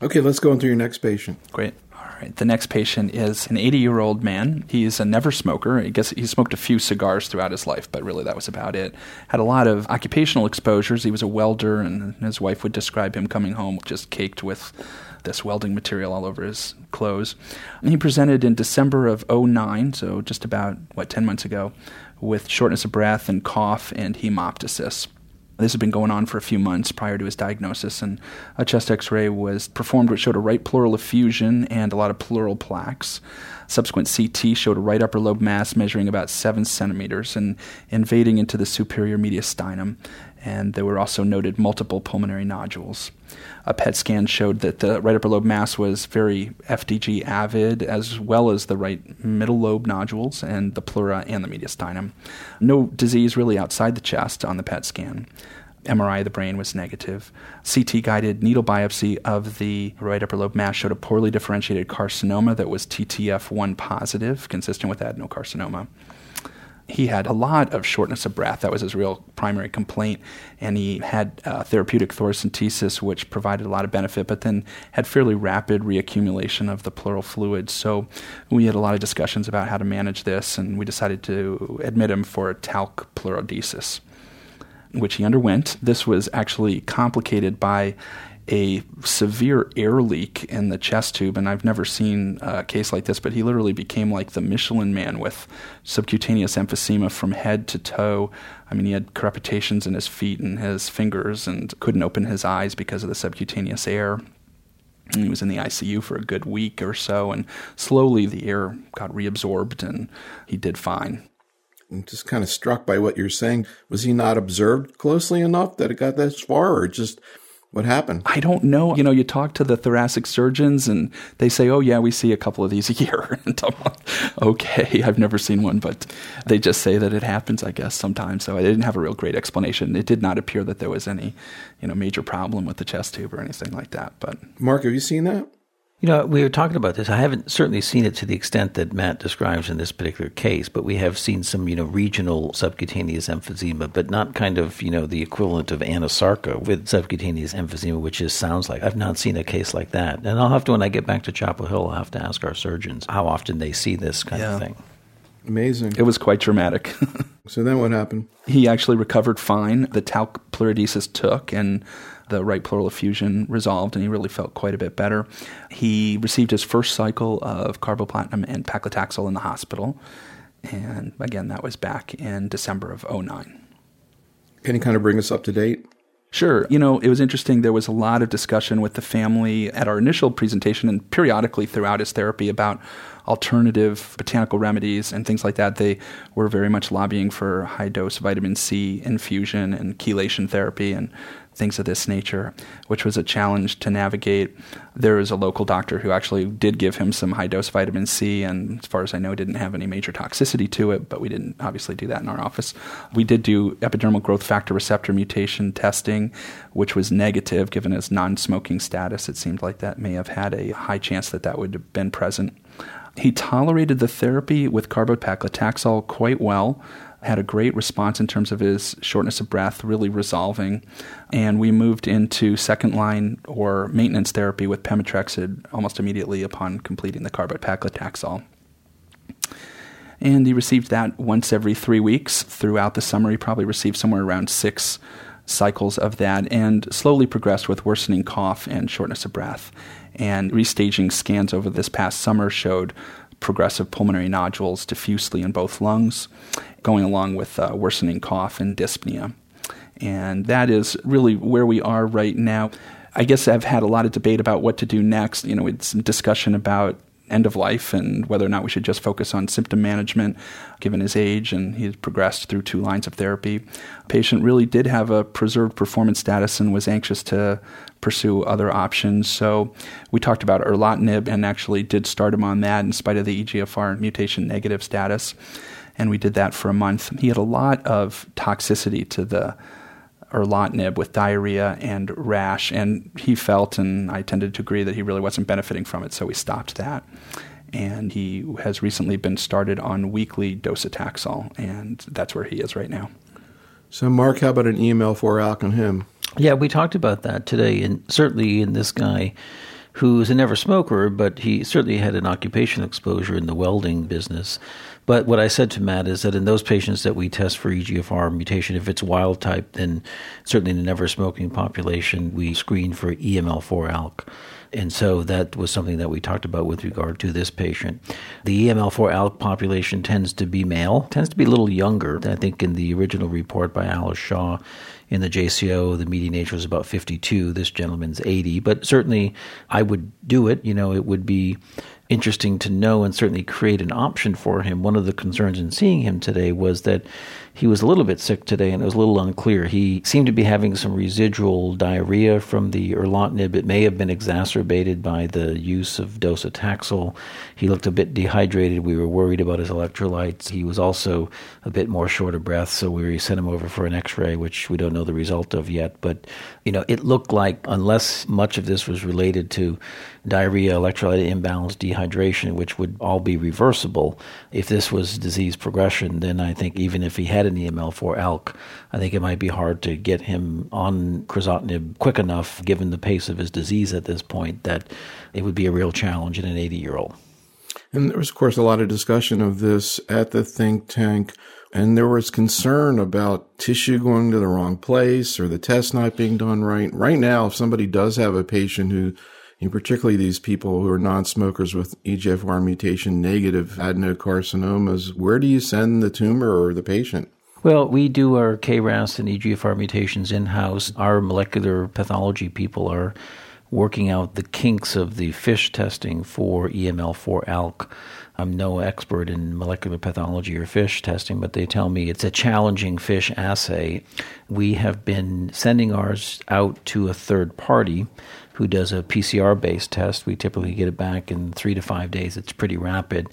Okay, let's go into your next patient. Great. All right. The next patient is an 80 year old man. He's a never smoker. I guess he smoked a few cigars throughout his life, but really that was about it. Had a lot of occupational exposures. He was a welder, and his wife would describe him coming home just caked with this welding material all over his clothes. And he presented in December of 09, so just about, what, 10 months ago, with shortness of breath and cough and hemoptysis. This had been going on for a few months prior to his diagnosis, and a chest x ray was performed which showed a right pleural effusion and a lot of pleural plaques. Subsequent CT showed a right upper lobe mass measuring about 7 centimeters and invading into the superior mediastinum, and there were also noted multiple pulmonary nodules. A PET scan showed that the right upper lobe mass was very FDG avid, as well as the right middle lobe nodules and the pleura and the mediastinum. No disease really outside the chest on the PET scan. MRI of the brain was negative. CT guided needle biopsy of the right upper lobe mass showed a poorly differentiated carcinoma that was TTF1 positive, consistent with adenocarcinoma he had a lot of shortness of breath. That was his real primary complaint. And he had uh, therapeutic thoracentesis, which provided a lot of benefit, but then had fairly rapid reaccumulation of the pleural fluid. So we had a lot of discussions about how to manage this, and we decided to admit him for talc pleurodesis, which he underwent. This was actually complicated by a severe air leak in the chest tube, and I've never seen a case like this, but he literally became like the Michelin man with subcutaneous emphysema from head to toe. I mean, he had crepitations in his feet and his fingers and couldn't open his eyes because of the subcutaneous air. And he was in the ICU for a good week or so, and slowly the air got reabsorbed and he did fine. I'm just kind of struck by what you're saying. Was he not observed closely enough that it got this far, or just what happened? I don't know. You know, you talk to the thoracic surgeons and they say, oh, yeah, we see a couple of these a year. and I'm like, okay, I've never seen one, but they just say that it happens, I guess, sometimes. So I didn't have a real great explanation. It did not appear that there was any, you know, major problem with the chest tube or anything like that. But Mark, have you seen that? You know, we were talking about this. I haven't certainly seen it to the extent that Matt describes in this particular case, but we have seen some, you know, regional subcutaneous emphysema, but not kind of, you know, the equivalent of anasarca with subcutaneous emphysema, which just sounds like I've not seen a case like that. And I'll have to, when I get back to Chapel Hill, I'll have to ask our surgeons how often they see this kind yeah. of thing. Amazing. It was quite dramatic. so then what happened? He actually recovered fine. The talc pleurodesis took, and the right pleural effusion resolved, and he really felt quite a bit better. He received his first cycle of carboplatin and paclitaxel in the hospital, and again, that was back in December of 09. Can you kind of bring us up to date? Sure. You know, it was interesting. There was a lot of discussion with the family at our initial presentation and periodically throughout his therapy about alternative botanical remedies and things like that. They were very much lobbying for high dose vitamin C infusion and chelation therapy and things of this nature, which was a challenge to navigate. There was a local doctor who actually did give him some high dose vitamin C, and as far as I know, didn't have any major toxicity to it, but we didn't obviously do that in our office. We did do epidermal growth factor receptor mutation testing, which was negative given his non smoking status. It seemed like that may have had a high chance that that would have been present. He tolerated the therapy with carbopaclitaxel quite well had a great response in terms of his shortness of breath really resolving. And we moved into second line or maintenance therapy with pemetrexed almost immediately upon completing the carbopaclitaxel. And he received that once every three weeks throughout the summer. He probably received somewhere around six cycles of that and slowly progressed with worsening cough and shortness of breath. And restaging scans over this past summer showed progressive pulmonary nodules diffusely in both lungs, going along with uh, worsening cough and dyspnea. And that is really where we are right now. I guess I've had a lot of debate about what to do next. You know, it's some discussion about end of life and whether or not we should just focus on symptom management given his age and he's progressed through two lines of therapy. The patient really did have a preserved performance status and was anxious to pursue other options. So we talked about erlotinib and actually did start him on that in spite of the EGFR mutation negative status. And we did that for a month. He had a lot of toxicity to the erlotinib with diarrhea and rash, and he felt, and I tended to agree, that he really wasn't benefiting from it, so we stopped that. And he has recently been started on weekly docetaxel, and that's where he is right now. So, Mark, how about an EML4 ALK and him? Yeah, we talked about that today, and certainly in this guy who's a never smoker, but he certainly had an occupational exposure in the welding business. But what I said to Matt is that in those patients that we test for EGFR mutation, if it's wild type, then certainly in the never smoking population, we screen for EML4 ALK. And so that was something that we talked about with regard to this patient. The EML4 ALK population tends to be male, tends to be a little younger. I think in the original report by Alice Shaw in the JCO, the median age was about 52. This gentleman's 80. But certainly I would do it. You know, it would be interesting to know and certainly create an option for him. One of the concerns in seeing him today was that he was a little bit sick today and it was a little unclear. He seemed to be having some residual diarrhea from the erlotinib. It may have been exacerbated by the use of docetaxel. He looked a bit dehydrated. We were worried about his electrolytes. He was also a bit more short of breath, so we sent him over for an x-ray, which we don't know the result of yet. But, you know, it looked like unless much of this was related to diarrhea, electrolyte imbalance, dehydration, which would all be reversible, if this was disease progression, then I think even if he had an EML4 ALK, I think it might be hard to get him on crizotinib quick enough, given the pace of his disease at this point, that it would be a real challenge in an 80 year old. And there was, of course, a lot of discussion of this at the think tank. And there was concern about tissue going to the wrong place or the test not being done right. Right now, if somebody does have a patient who and particularly these people who are non-smokers with EGFR mutation negative adenocarcinomas, where do you send the tumor or the patient? Well, we do our KRAS and EGFR mutations in house. Our molecular pathology people are working out the kinks of the FISH testing for EML4 ALK. I'm no expert in molecular pathology or FISH testing, but they tell me it's a challenging FISH assay. We have been sending ours out to a third party who does a PCR based test. We typically get it back in three to five days. It's pretty rapid.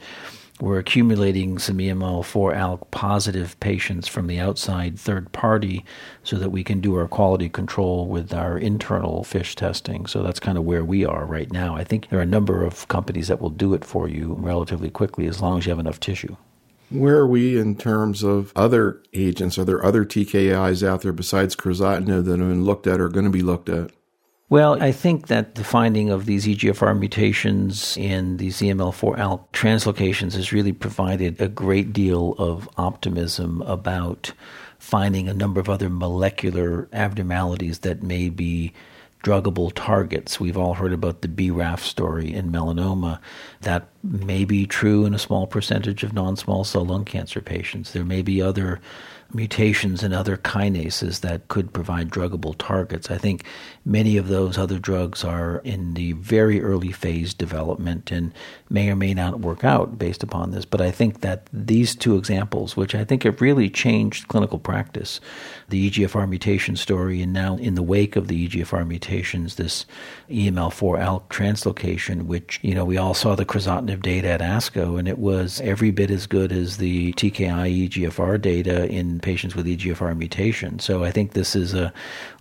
We're accumulating some EML4 ALK positive patients from the outside third party so that we can do our quality control with our internal FISH testing. So that's kind of where we are right now. I think there are a number of companies that will do it for you relatively quickly as long as you have enough tissue. Where are we in terms of other agents? Are there other TKIs out there besides crizotinib that have been looked at or going to be looked at? Well, I think that the finding of these EGFR mutations in these EML4 ALK translocations has really provided a great deal of optimism about finding a number of other molecular abnormalities that may be druggable targets. We've all heard about the BRAF story in melanoma. That may be true in a small percentage of non small cell lung cancer patients. There may be other mutations in other kinases that could provide druggable targets. I think many of those other drugs are in the very early phase development and may or may not work out based upon this. But I think that these two examples, which I think have really changed clinical practice, the EGFR mutation story, and now in the wake of the EGFR mutations, this EML4 ALK translocation, which, you know, we all saw the crizotinib data at ASCO, and it was every bit as good as the TKI EGFR data in patients with EGFR mutation. So I think this is a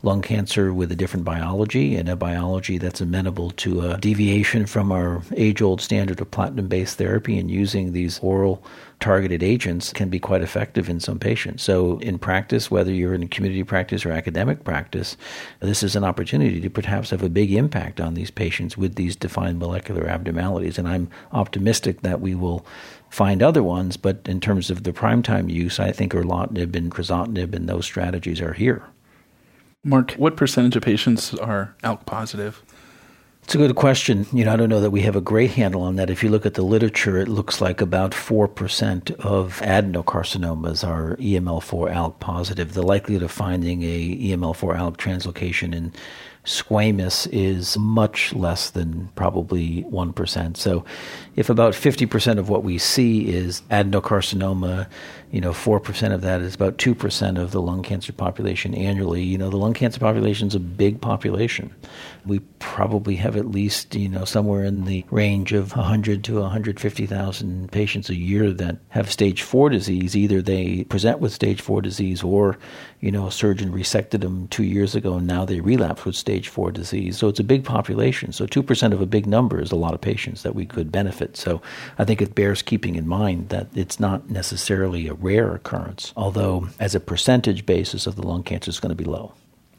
lung cancer with a different biology and a biology that's amenable to a deviation from our age old standard of platinum based therapy and using these oral targeted agents can be quite effective in some patients. So, in practice, whether you're in community practice or academic practice, this is an opportunity to perhaps have a big impact on these patients with these defined molecular abnormalities. And I'm optimistic that we will find other ones, but in terms of the primetime use, I think erlotinib and crizotinib and those strategies are here. Mark, what percentage of patients are ALK positive? It's a good question. You know, I don't know that we have a great handle on that. If you look at the literature, it looks like about 4% of adenocarcinomas are EML4 ALK positive. The likelihood of finding a EML4 ALK translocation in squamous is much less than probably 1%. So if about 50% of what we see is adenocarcinoma, you know, 4% of that is about 2% of the lung cancer population annually. You know, the lung cancer population is a big population. We probably have at least, you know, somewhere in the range of 100 to 150,000 patients a year that have stage 4 disease. Either they present with stage 4 disease or, you know, a surgeon resected them 2 years ago and now they relapse with stage 4 disease. So it's a big population. So 2% of a big number is a lot of patients that we could benefit. So I think it bears keeping in mind that it's not necessarily a rare occurrence, although as a percentage basis of the lung cancer is going to be low.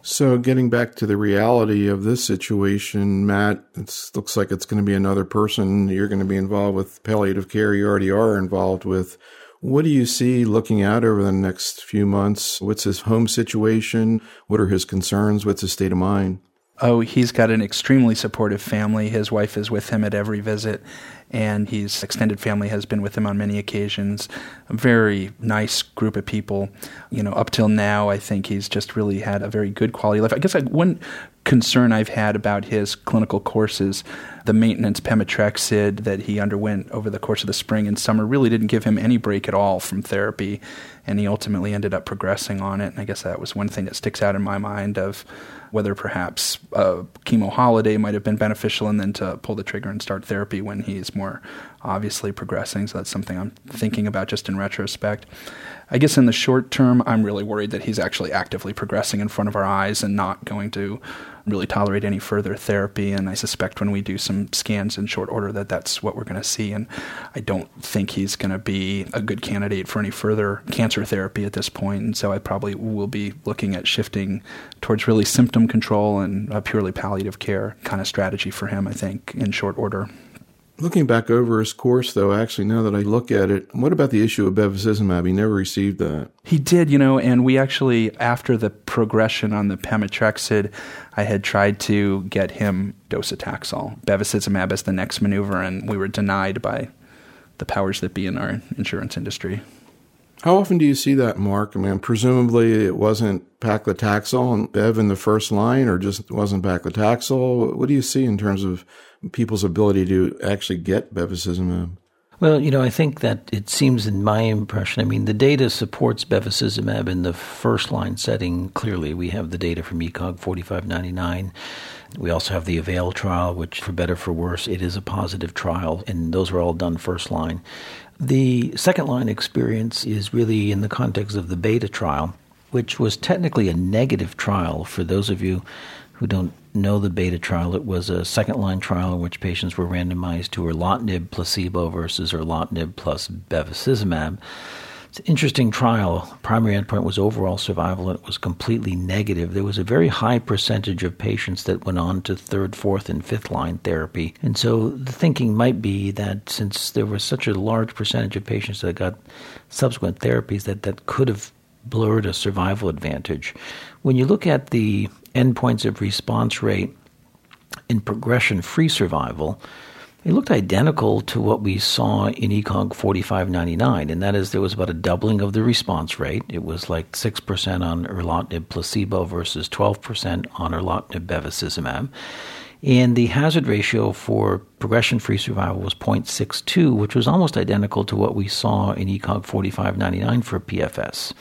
So, getting back to the reality of this situation, Matt, it looks like it's going to be another person you're going to be involved with palliative care. You already are involved with. What do you see looking out over the next few months? What's his home situation? What are his concerns? What's his state of mind? Oh, he's got an extremely supportive family. His wife is with him at every visit, and his extended family has been with him on many occasions. A very nice group of people. You know, up till now, I think he's just really had a very good quality of life. I guess I, one concern I've had about his clinical courses, the maintenance pemetrexed that he underwent over the course of the spring and summer really didn't give him any break at all from therapy, and he ultimately ended up progressing on it. And I guess that was one thing that sticks out in my mind of whether perhaps a chemo holiday might have been beneficial and then to pull the trigger and start therapy when he's more obviously progressing. So that's something I'm thinking about just in retrospect. I guess in the short term, I'm really worried that he's actually actively progressing in front of our eyes and not going to really tolerate any further therapy. And I suspect when we do some scans in short order that that's what we're going to see. And I don't think he's going to be a good candidate for any further cancer therapy at this point. And so I probably will be looking at shifting towards really symptom control and a purely palliative care kind of strategy for him, I think, in short order. Looking back over his course, though, actually, now that I look at it, what about the issue of bevacizumab? He never received that. He did, you know, and we actually, after the progression on the pemetrexed, I had tried to get him docetaxel, bevacizumab as the next maneuver, and we were denied by the powers that be in our insurance industry. How often do you see that, Mark? I mean, presumably it wasn't paclitaxel and Bev in the first line, or just wasn't paclitaxel. What do you see in terms of people's ability to actually get bevacizumab? Well, you know, I think that it seems in my impression, I mean, the data supports bevacizumab in the first line setting clearly. We have the data from ECOG 4599. We also have the AVAIL trial, which, for better for worse, it is a positive trial, and those were all done first line. The second line experience is really in the context of the beta trial, which was technically a negative trial for those of you who don't know the beta trial, it was a second line trial in which patients were randomized to erlotinib placebo versus erlotinib plus bevacizumab. Interesting trial. Primary endpoint was overall survival, and it was completely negative. There was a very high percentage of patients that went on to third, fourth, and fifth line therapy. And so the thinking might be that since there was such a large percentage of patients that got subsequent therapies, that that could have blurred a survival advantage. When you look at the endpoints of response rate in progression free survival, they looked identical to what we saw in ECOG 4599, and that is there was about a doubling of the response rate. It was like 6% on erlotinib placebo versus 12% on erlotinib bevacizumab. And the hazard ratio for progression free survival was 0.62, which was almost identical to what we saw in ECOG 4599 for PFS,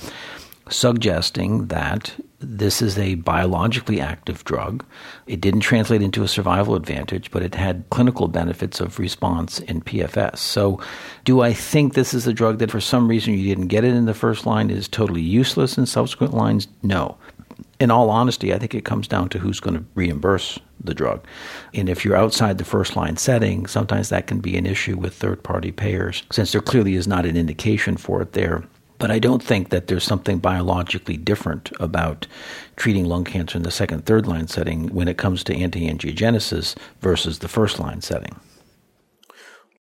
suggesting that this is a biologically active drug. It didn't translate into a survival advantage, but it had clinical benefits of response in PFS. So, do I think this is a drug that for some reason you didn't get it in the first line is totally useless in subsequent lines? No. In all honesty, I think it comes down to who's going to reimburse the drug. And if you're outside the first line setting, sometimes that can be an issue with third party payers since there clearly is not an indication for it there but I don't think that there's something biologically different about treating lung cancer in the second, third line setting when it comes to anti angiogenesis versus the first line setting.